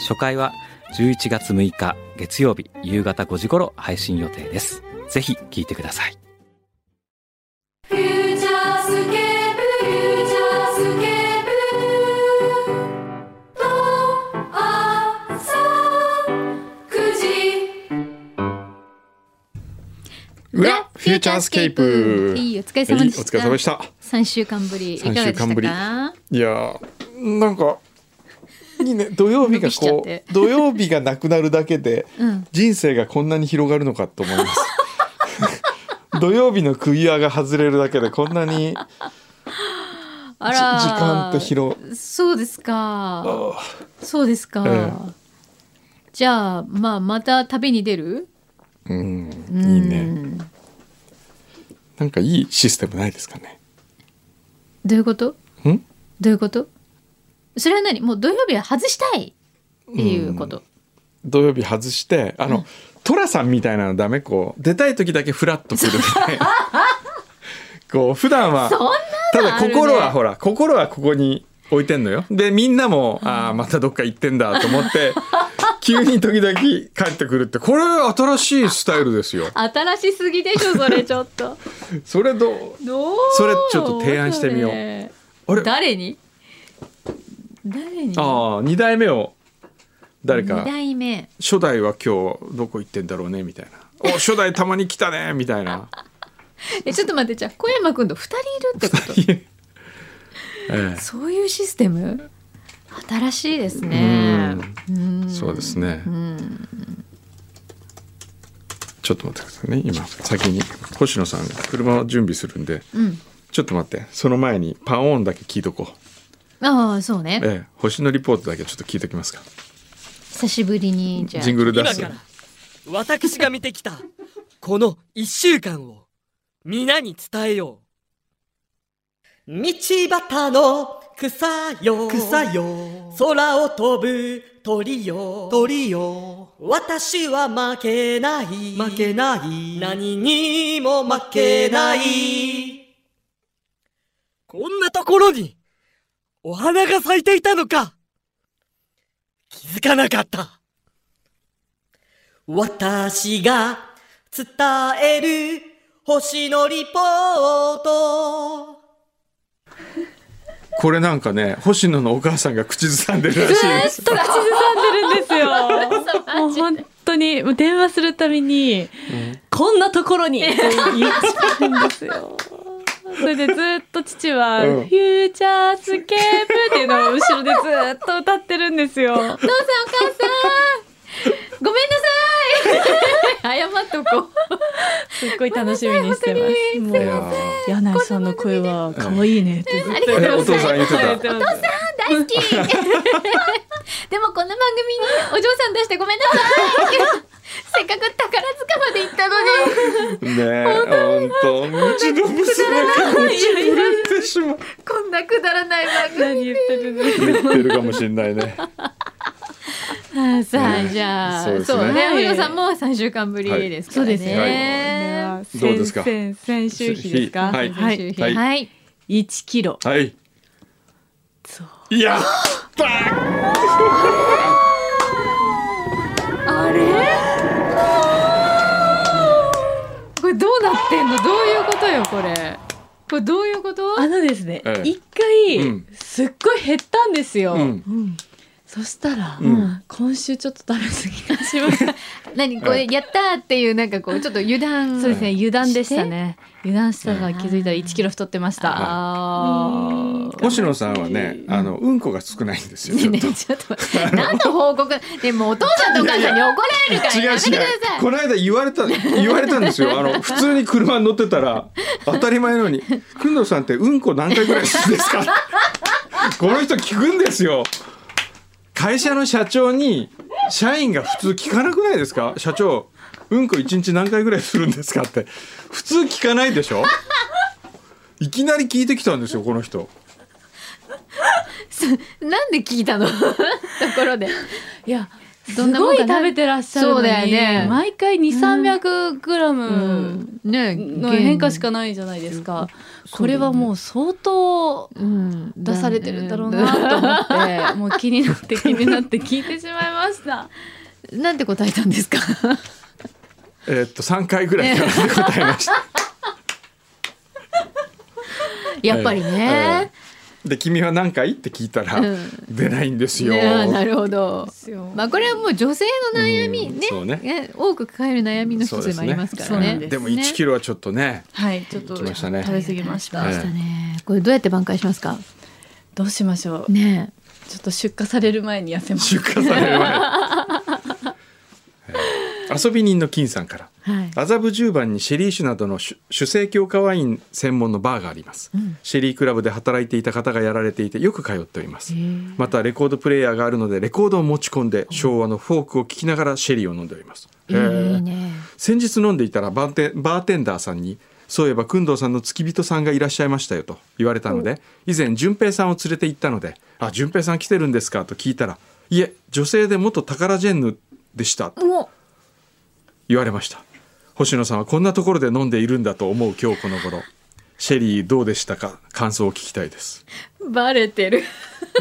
初回は11月6日月曜日夕方5時頃配信予定です。ぜひ聞いてください。フューチャースケープフューチャースケープと朝9時裏フューチャースケープ。いいお疲れ様でした。はいお疲れ様でし週間ぶりいかがでした三週間ぶり。か。いやーなんかいいね土曜日がこてう土曜日がなくなるだけで うん人生がこんなに広がるのかと思います 土曜日のクイアが外れるだけでこんなにあじ時間と広そうですか。あそうですか。えじゃあまあまた旅に出る？ーうんうんいいね。なんかいいシステムないですかね？どういうこと？ん？どういうこと？それは何？もう土曜日は外したいっていうこと。土曜日外してあの、寅さんみたいなのダメこう出たい時だけフラッと来るみたいな。こう普段はただ心はほら心はここに置いてんのよ。でみんなも、ああまたどっか行ってんだと思って 急に時々帰ってくるってこれ新しいスタイルですよ。新しすぎでしょそれちょっと。それどう？どう？それちょっと提案してみよう。誰に？誰に？ああ2代目を誰か。二代目。初代は今日どこ行ってんだろうねみたいな。お初代たまに来たね みたいな。えちょっと待ってじゃあ小山君と二人いるってこと？ええ。そういうシステム？新しいですね。うん。そうですね。ん。ちょっと待ってくださいね今先に。星野さんが車を準備するんで。うん。ちょっと待ってその前にパンオンだけ聞いとこうああそうね。ええ、星のリポートだけちょっと聞いときますか。久しぶりにじゃあ。ジングル出す。今から私が見てきたこの一週間を皆に伝えよう。道端の草よ。草よ。空を飛ぶ鳥よ。鳥よ。私は負けない。負けない。何にも負けない。こんなところにお花が咲いていたのか気づかなかった私が伝える星のリポート。これなんかね、星野のお母さんが口ずさんでるらしいです。と口ずさんでるんですよ。もう本当にもう電話するたびに、こんなところにって言っちゃうんですよ。それでずっと父は、うん。フューチャースケープっていうのを後ろでずっと歌ってるんですよ。お父さんお母さんごめんなさい。謝っとこう。すっごい楽しみにしてます。もう柳井さんの声は可愛いねって。ずっとありがとうございますえお父さん言ってた。言ってます大好き。でもこんな番組にお嬢さん出してごめんなさいせっかく宝塚まで行ったのに。ねえ、本当、うちの娘が落ちぶれてしまう。こんなくだらない番組。何言ってるんです言ってるかもしれないね。あさあじゃあそうですね。そうね。さんも三週間ぶりですからね、そうですね。どうですか？先先週比ですか？はい。先週日はい。はい。1キロ。はい。そう。やったってんの？どういうことよこれ？これどういうこと？あのですねええ、一回、うん。すっごい減ったんですよ。うんそしたら、うん。今週ちょっと食べ過ぎがしました。何これやったーっていうなんかこうちょっと油断そうですね、油断でしたね。油断したら気づいたら1キロ太ってました。あー。星野さんはね、あの、うんこが少ないんですよ。ちょっと。何の報告？でもお父さんとお母さんに怒られるから やめてください。この間言われた言われたんですよ。あの普通に車に乗ってたら当たり前のように「工藤さんってうんこ何回ぐらいするんですか?」この人聞くんですよ会社の社長に社員が普通聞かなくないですか？社長うんこ一日何回ぐらいするんですかって。普通聞かないでしょ？いきなり聞いてきたんですよこの人。なんで聞いたの？ところで。いやどすごんなもんかない食べてらっしゃるのに。そうだよね。毎回2 3 0 0グラムの変化しかないじゃないですか、これはもう相当うん出されてるんだろうなと思って もう気になって気になって聞いてしまいました。なんて答えたんですか？えーっと3回ぐらいからで答えました。やっぱりね、で君は何回って聞いたら、うん。出ないんですよ、なるほど。まあこれはもう女性の悩みね,、ね。ね多く抱える悩みの一つでもありますからね。ですね。でも1キロはちょっとねはいちょっと来ましたね。食べ過ぎました、ええしたねこれどうやって挽回しますか？どうしましょう。ねちょっと出荷される前に痩せます。出荷される前えー遊び人の金さんから。はい。麻布十番にシェリー酒などの酒酒精強化ワイン専門のバーがあります、ん。シェリークラブで働いていた方がやられていてよく通っております。またレコードプレーヤーがあるのでレコードを持ち込んで昭和のフォークを聴きながらシェリーを飲んでおります。いいへーね先日飲んでいたらバーテンバーテンダーさんにそういえば工藤さんの付き人さんがいらっしゃいましたよと言われたので以前淳平さんを連れて行ったので「あ淳平さん来てるんですか?」と聞いたら「いえ女性で元タカラジェンヌでした」とも言われました。星野さんはこんなところで飲んでいるんだと思う今日この頃。シェリーどうでしたか？感想を聞きたいです。うバレてる。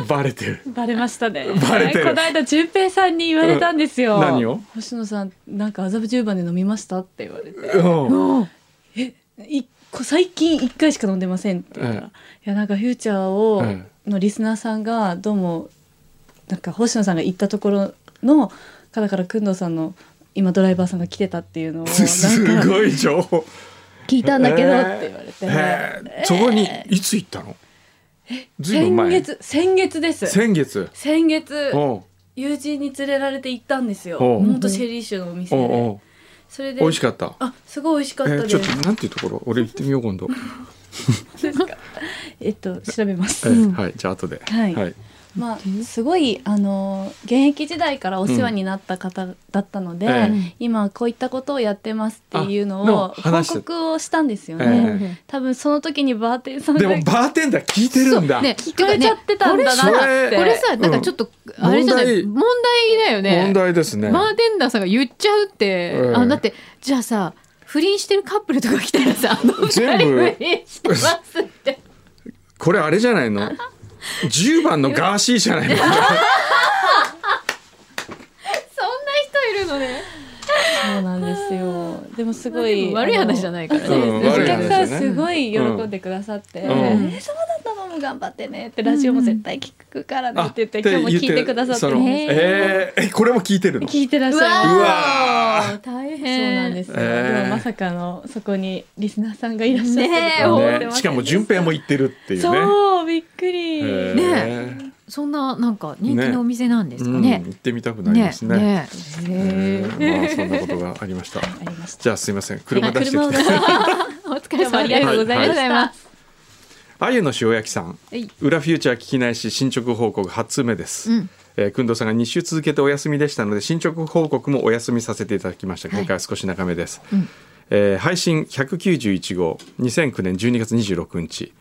バレてる。バレましたね。バレてる。この間淳平さんに言われたんですよ、うん。何を？星野さんなんか麻布十番で飲みましたって言われて。うん。いこ最近一回しか飲んでませんって言ったら、えいやなんかフューチャーを、えのリスナーさんがどうもなんか星野さんが行ったところの方から工藤さんの今ドライバーさんが来てたっていうのをすごい情報。聞いたんだけどって言われて、へーそこにいつ行ったの？先前。月先月です。先月。先月友人に連れられて行ったんですよ。本当シェリー酒のお店で。それで美味しかった？あすごい美味しかったえーです、ちょっとなんていうところ？俺行ってみよう今度、えっと調べます、えーはいじゃあ後で。はい。はい、まあすごいあの現役時代からお世話になった方だったので、ええ。今こういったことをやってますっていうのを報告をしたんですよえね、多分その時にバーテンさんがでもバーテンダー聞いてるんだ、ね聞かれちゃってたんだなこれってこれさなんかちょっとあれじゃない、問問題だよね。問題ですね。バーテンダーさんが言っちゃうって、えあだってじゃあさ不倫してるカップルとか来たらさあの二全部。人不倫してますって。これあれじゃないの？10番のガーシーじゃないの？そんな人いるのね。そうなんですよ。でもすごでいも悪い話じゃないからね、うんお客さんすごい喜んでくださって「うん。えーそうもう頑張ってね」ってラジオも絶対聞くからねって言ってあ今日も聞いてくださってね。えーえこれも聞いてるの？聞いてらっしゃいうわますうわー。大そう変なんですよ、えー。でもまさかのそこにリスナーさんがいらっしゃってるねねしかも順平も言ってるっていうね。そうびっくり、えー。ねそんななんか人気のお店なんですかうんね行ってみたくなりますね。ねえー。まあそんなことがありました。した。じゃあすいません。車出してきて。お疲れ様ありがとうございました、はいあゆの塩焼きさん。はい。裏フューチャー聞きないし進捗報告8通目です、うん。えー、くんどうさんが2週続けてお休みでしたので進捗報告もお休みさせていただきました。今回は少し長めです、うん。えー配信191号2009年12月26日。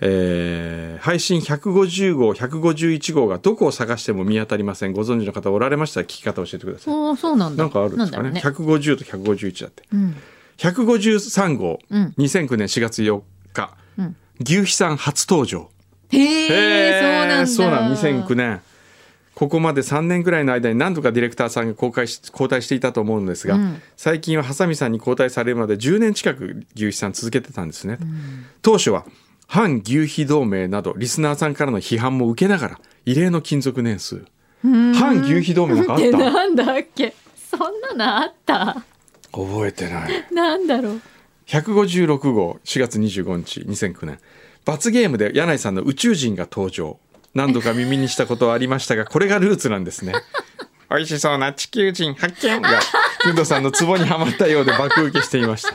えー配信150号151号がどこを探しても見当たりません。ご存知の方おられましたら聞き方を教えてください。おーそうなんだ。なんかあるんですかね？なんだろ150と151だって。うね153号、うん。2009年4月4日、うん牛肥さん初登場。うん、へえそうなんだ。そうなん2009年ここまで3年ぐらいの間に何度かディレクターさんが公開し交代していたと思うのですが、うん。最近はハサミさんに交代されるまで10年近く牛肥さん続けてたんですね、当初は反牛肥同盟などリスナーさんからの批判も受けながら異例の勤続年数。反牛肥同盟なんかあっえた なんだっけ？そんなのあった？覚えてない。なんだろう156号4月25日2009年罰ゲームで柳井さんの宇宙人が登場。何度か耳にしたことはありましたがこれがルーツなんですね。美味しそうな地球人発見。が工藤さんのツボにはまったようで爆受けしていました。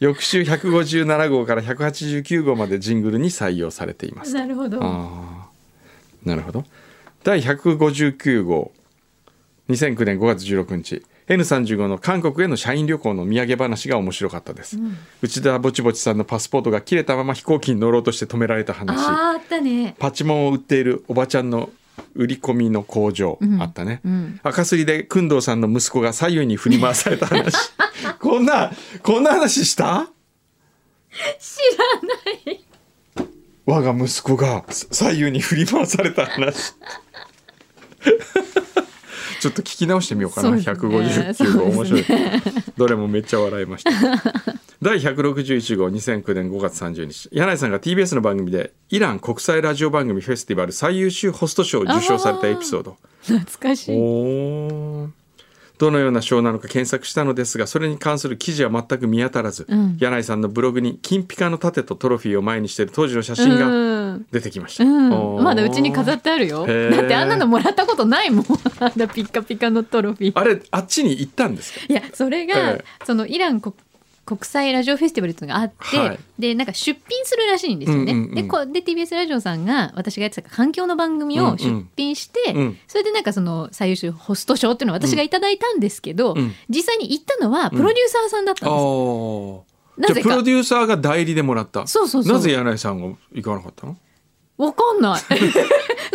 翌週157号から189号までジングルに採用されていますなるほど。ああなるほど。第159号2009年5月16日 N35 の韓国への社員旅行の土産話が面白かったです、内田ぼちぼちさんのパスポートが切れたまま飛行機に乗ろうとして止められた話。あったね。パチモンを売っているおばちゃんの売り込みの工場、あったね、ん。赤すりで工藤さんの息子が左右に振り回された話。こんなこんな話した？知らない。我が息子が左右に振り回された話ちょっと聞き直してみようかな、ね。159号。面白い、どれもめっちゃ笑いました。第161号2009年5月30日。柳井さんが TBS の番組でイラン国際ラジオ番組フェスティバル最優秀ホスト賞を受賞されたエピソード。懐かしい。どのような賞なのか検索したのですがそれに関する記事は全く見当たらず、ん。柳井さんのブログに金ピカの盾とトロフィーを前にしている当時の写真がうん出てきました、うん。おー。まだうちに飾ってあるよ。だってあんなのもらったことないもん。あんなピッカピカのトロフィー。あれあっちに行ったんですか？いやそれが、ええ。そのイラン国国際ラジオフェスティバルっていうのがあって、はい。でなんか出品するらしいんですよね。うんうんうん。でで TBS ラジオさんが私がやってた環境の番組を出品して、うん。うんそれでなんかその最優秀ホスト賞っていうのを私がいただいたんですけど、うん。実際に行ったのはプロデューサーさんだったんです。あなぜプロデューサーが代理でもらった。そうそうそう。なぜ柳井さんが行かなかったの？わかんない。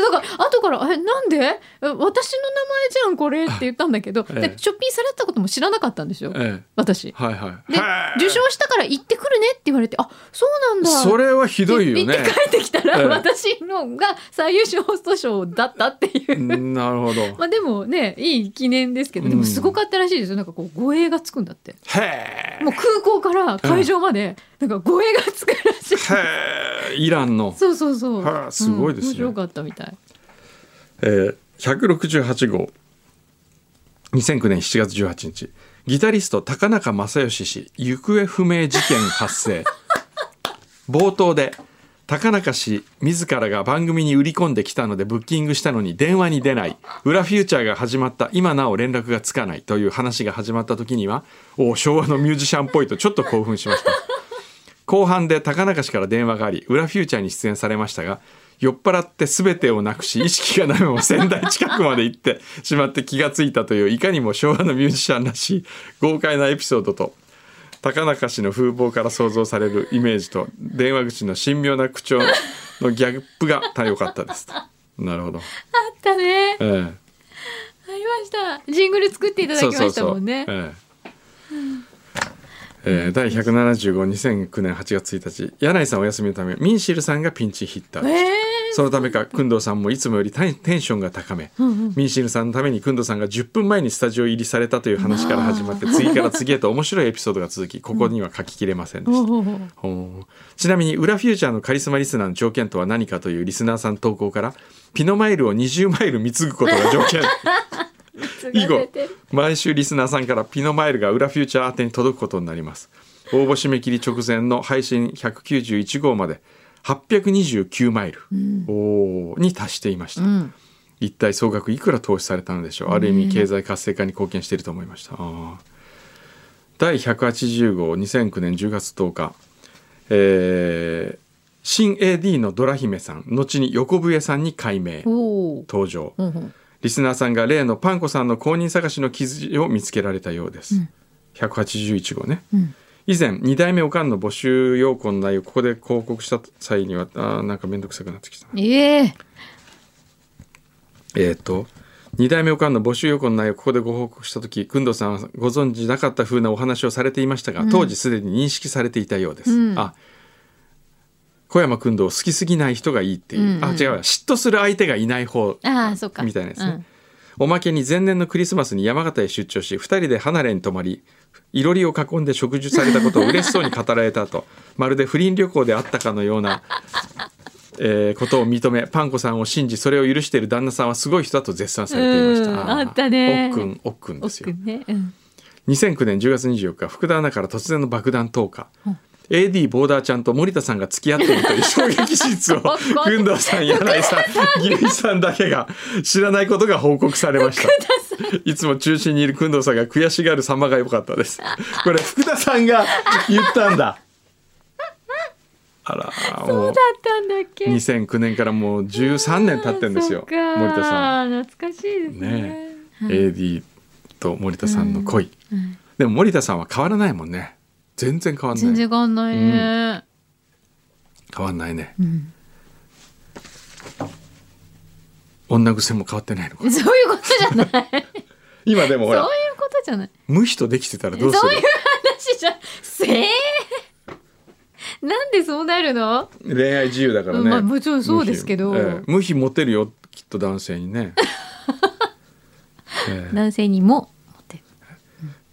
だから後から「えなんで？え私の名前じゃんこれ」って言ったんだけど、ええ。で出品されたことも知らなかったんですよ、ええ。私。はいはい。で受賞したから行ってくるねって言われてあそうなんだ。それはひどいよね。言って帰ってきたら、ええ。私のが最優秀ホスト賞だったっていう、うんなるほど。まあでもねいい記念ですけどでもすごかったらしいですよ。なんかこう護衛がつくんだって。へえ。もう空港から会場までなんか護衛がつくらしい、イランの。そうそうそう、はあすごいですね。うん面白かったみたいえー、168号。2009年7月18日。ギタリスト高中正義氏行方不明事件発生。冒頭で高中氏自らが番組に売り込んできたのでブッキングしたのに電話に出ない。裏フューチャーが始まった今なお連絡がつかないという話が始まった時にはお昭和のミュージシャンっぽいとちょっと興奮しました。後半で高中氏から電話があり裏フューチャーに出演されましたが酔っ払って全てをなくし意識がないまま仙台近くまで行ってしまって気がついたといういかにも昭和のミュージシャンらしい豪快なエピソードと高中氏の風貌から想像されるイメージと電話口の神妙な口調のギャップが良かったです。なるほど、あったね。ええ。ありました。ジングル作っていただきましたもんね。えええー第1752009年8月1日。柳井さんお休みのためミンシルさんがピンチヒッターでした、えそのためか工藤さんもいつもよりテンションが高め、ミンシルさんのために工藤さんが10分前にスタジオ入りされたという話から始まって次から次へと面白いエピソードが続きここには書ききれませんでした、ほう。ちなみに裏フューチャーのカリスマリスナーの条件とは何かというリスナーさん投稿からピノマイルを20マイル貢ぐことが条件以後毎週リスナーさんからピノマイルが裏フューチャー宛てに届くことになります。応募締め切り直前の配信191号まで829マイル、に達していました、ん。一体総額いくら投資されたのでしょう？ある意味経済活性化に貢献していると思いました、あー。第180号2009年10月10日、えー新 AD のドラ姫さん後に横笛さんに改名。登場、うんうんリスナーさんが例のパンコさんの公認探しの記事を見つけられたようです、181号ね、ん。以前2代目おかんの募集要項の内容をここで広告した際にはあーなんか面倒くさくなってきたな。ええ。えっ、と2代目おかんの募集要項の内容をここでご報告した時工藤さんはご存知なかった風なお話をされていましたが、当時すでに認識されていたようです、うん。あ小山君堂好きすぎない人がいいっていう、うんうん。あ違うわ。嫉妬する相手がいない方ああそっか。みたいなですね、うん。おまけに前年のクリスマスに山形へ出張し2人で離れに泊まりいろりを囲んで食事されたことを嬉しそうに語られた後 まるで不倫旅行であったかのような、えーことを認めパンコさんを信じそれを許している旦那さんはすごい人だと絶賛されていました、あったね。おっくんおっくんですよ。奥ね、うん、2009年10月24日福田アナから突然の爆弾投下、AD ボーダーちゃんと森田さんが付き合っているという衝撃事実を怖い工藤さん柳井さん牛井さんだけが知らないことが報告されました。いつも中心にいる工藤さんが悔しがる様が良かったです。これ福田さんが言ったんだ。あらもうだったんだっけ？2009年からもう13年経ってんですよ森田さん。懐かしいですね。ね AD と森田さんの恋、うん。でも森田さんは変わらないもんね全然変わんない。全然変わんないね。変わんないね。うん。女癖も変わってないのか。そういうことじゃない。そういう今でもほらことじゃない。無比とできてたらどうする？そういう話じゃ、せーなんでそうなるの？恋愛自由だからね、まあもちろんそうですけど。無比,、ええ。無比モテるよきっと男性にね、ええ。男性にも。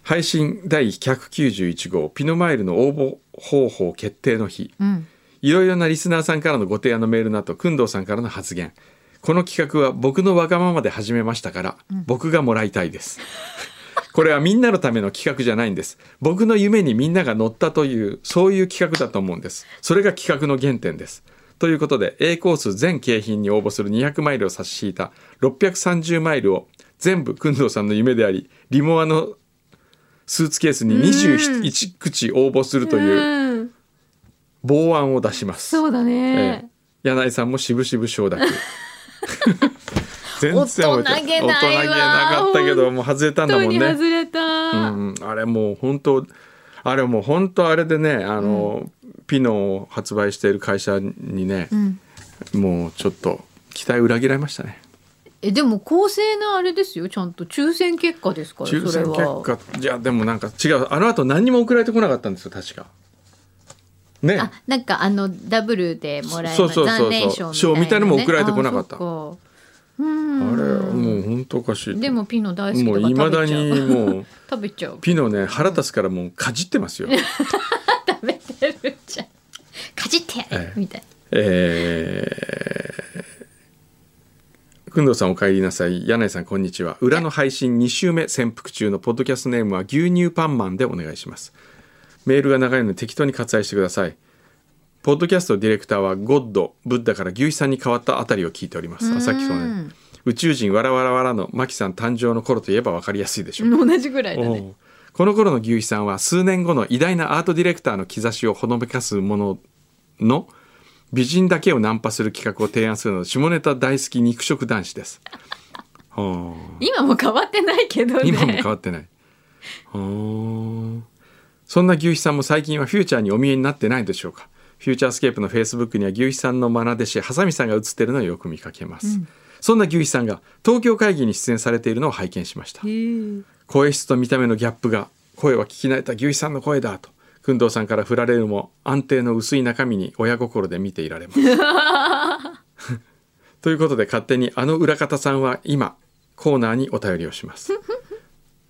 配信第191号ピノマイルの応募方法決定の日。うん。いろいろなリスナーさんからのご提案のメールの後工藤さんからの発言。この企画は僕のわがままで始めましたから、僕がもらいたいです。これはみんなのための企画じゃないんです。僕の夢にみんなが乗ったというそういう企画だと思うんです。それが企画の原点です。ということで A コース全景品に応募する200マイルを差し引いた630マイルを全部工藤さんの夢でありリモアのスーツケースに21口応募するといううん。棒案を出します。そうだえね。え柳井さんも渋々承諾全然覚えて大人げないわ。大人げなかったけどもう外れたんだ本当にもんね外れた。うん、あれもう本当あれもう本当あれでねあの、ピノを発売している会社にね、ん。もうちょっと期待裏切られましたねえでも公正なあれですよちゃんと抽選結果ですから抽選それは。結果じゃあでもなんか違うあの後何にも送られてこなかったんですよ確か。ね。あなんかあのダブルでもらえそうそうそうそう。残念賞賞みたいのも送られてこなかった。あれもう本当おかしい。でもピノ大好きもういまだにもう食べちゃう。ピノね腹立つからもうかじってますよ。食べてるじゃん。かじってやれ、ええ。みたいえー、くんどうさんお帰りなさい。柳井さんこんにちは。裏の配信2週目潜伏中のポッドキャストネームは牛乳パンマンでお願いします。メールが長いので適当に割愛してください。ポッドキャストディレクターはゴッドブッダから牛肥さんに変わったあたりを聞いております。あさっきそうね。宇宙人わらわらわらのマキさん誕生の頃といえば分かりやすいでしょう。な同じぐらいだね。この頃の牛肥さんは数年後の偉大なアートディレクターの兆しをほのめかすものの美人だけをナンパする企画を提案するので下ネタ大好き肉食男子です。はあ今も変わってないけどね今も変わってない。はあそんな牛肥さんも最近はフューチャーにお見えになってないでしょうか。フューチャースケープのフェイスブックには牛肥さんの愛弟子ハサミさんが写っているのをよく見かけます。そんな牛肥さんが東京会議に出演されているのを拝見しました。声質と見た目のギャップが声は聞き慣れた牛肥さんの声だと工藤さんから振られるも安定の薄い中身に親心で見ていられます。ということで勝手にあの裏方さんは今コーナーにお便りをします。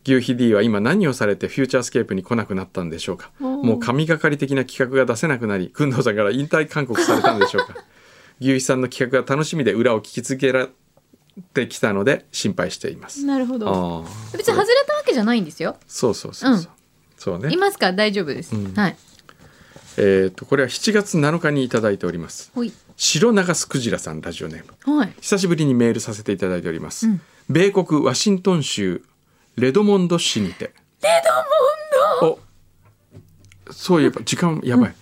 牛肥 D は今何をされてフューチャースケープに来なくなったんでしょうかもう神がかり的な企画が出せなくなり工藤さんから引退勧告されたんでしょうか牛肥さんの企画が楽しみで裏を聞き続けられてきたので心配しています。なるほど別に外れたわけじゃないんですよそうそうそうそう。うんそうねい。ますか？大丈夫です、うんはいえっ、とこれは7月7日にいただいております。ほい白長スクジラさんラジオネーム。はい久しぶりにメールさせていただいております。うん米国ワシントン州レドモンド市にて。レドモンド？お、そういえば時間やばい。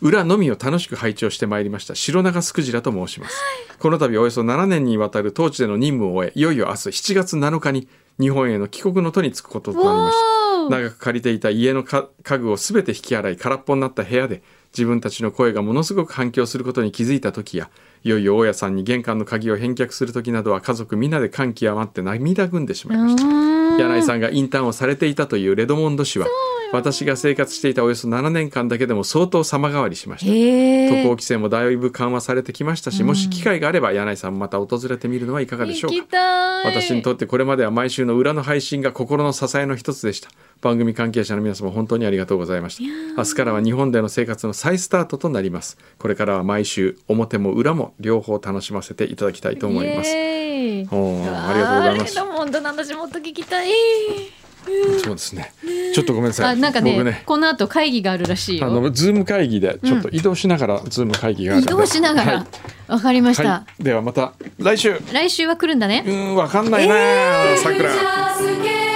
裏のみを楽しく拝聴してまいりました白長スクジラと申します、この度およそ7年にわたる当地での任務を終えいよいよ明日7月7日に日本への帰国の途に就くこととなりました長く借りていた家のか家具をすべて引き洗い空っぽになった部屋で自分たちの声がものすごく反響することに気づいた時やいよいよ大家さんに玄関の鍵を返却する時などは家族みんなで感極まって涙ぐんでしまいました。柳井さんがインターンをされていたというレドモンド市は私が生活していたおよそ7年間だけでも相当様変わりしました。渡航規制もだいぶ緩和されてきましたし、もし機会があれば柳井さんもまた訪れてみるのはいかがでしょう行かきたい。私にとってこれまでは毎週の裏の配信が心の支えの一つでした。番組関係者の皆様本当にありがとうございました。明日からは日本での生活の再スタートとなります。これからは毎週表も裏も両方楽しませていただきたいと思います。おーありがとうございます。あーレドモンドの話もっと聞きたいそうですね。ちょっとごめんなさい。あなんかね僕ね。この後会議があるらしいよ。あのズーム会議でちょっと移動しながらズーム会議がある移ので動しながら。はわ、かりまい、した、はい、ではまた来週。う来週は来るんだね。ーんわかんないなさくらフュー。チ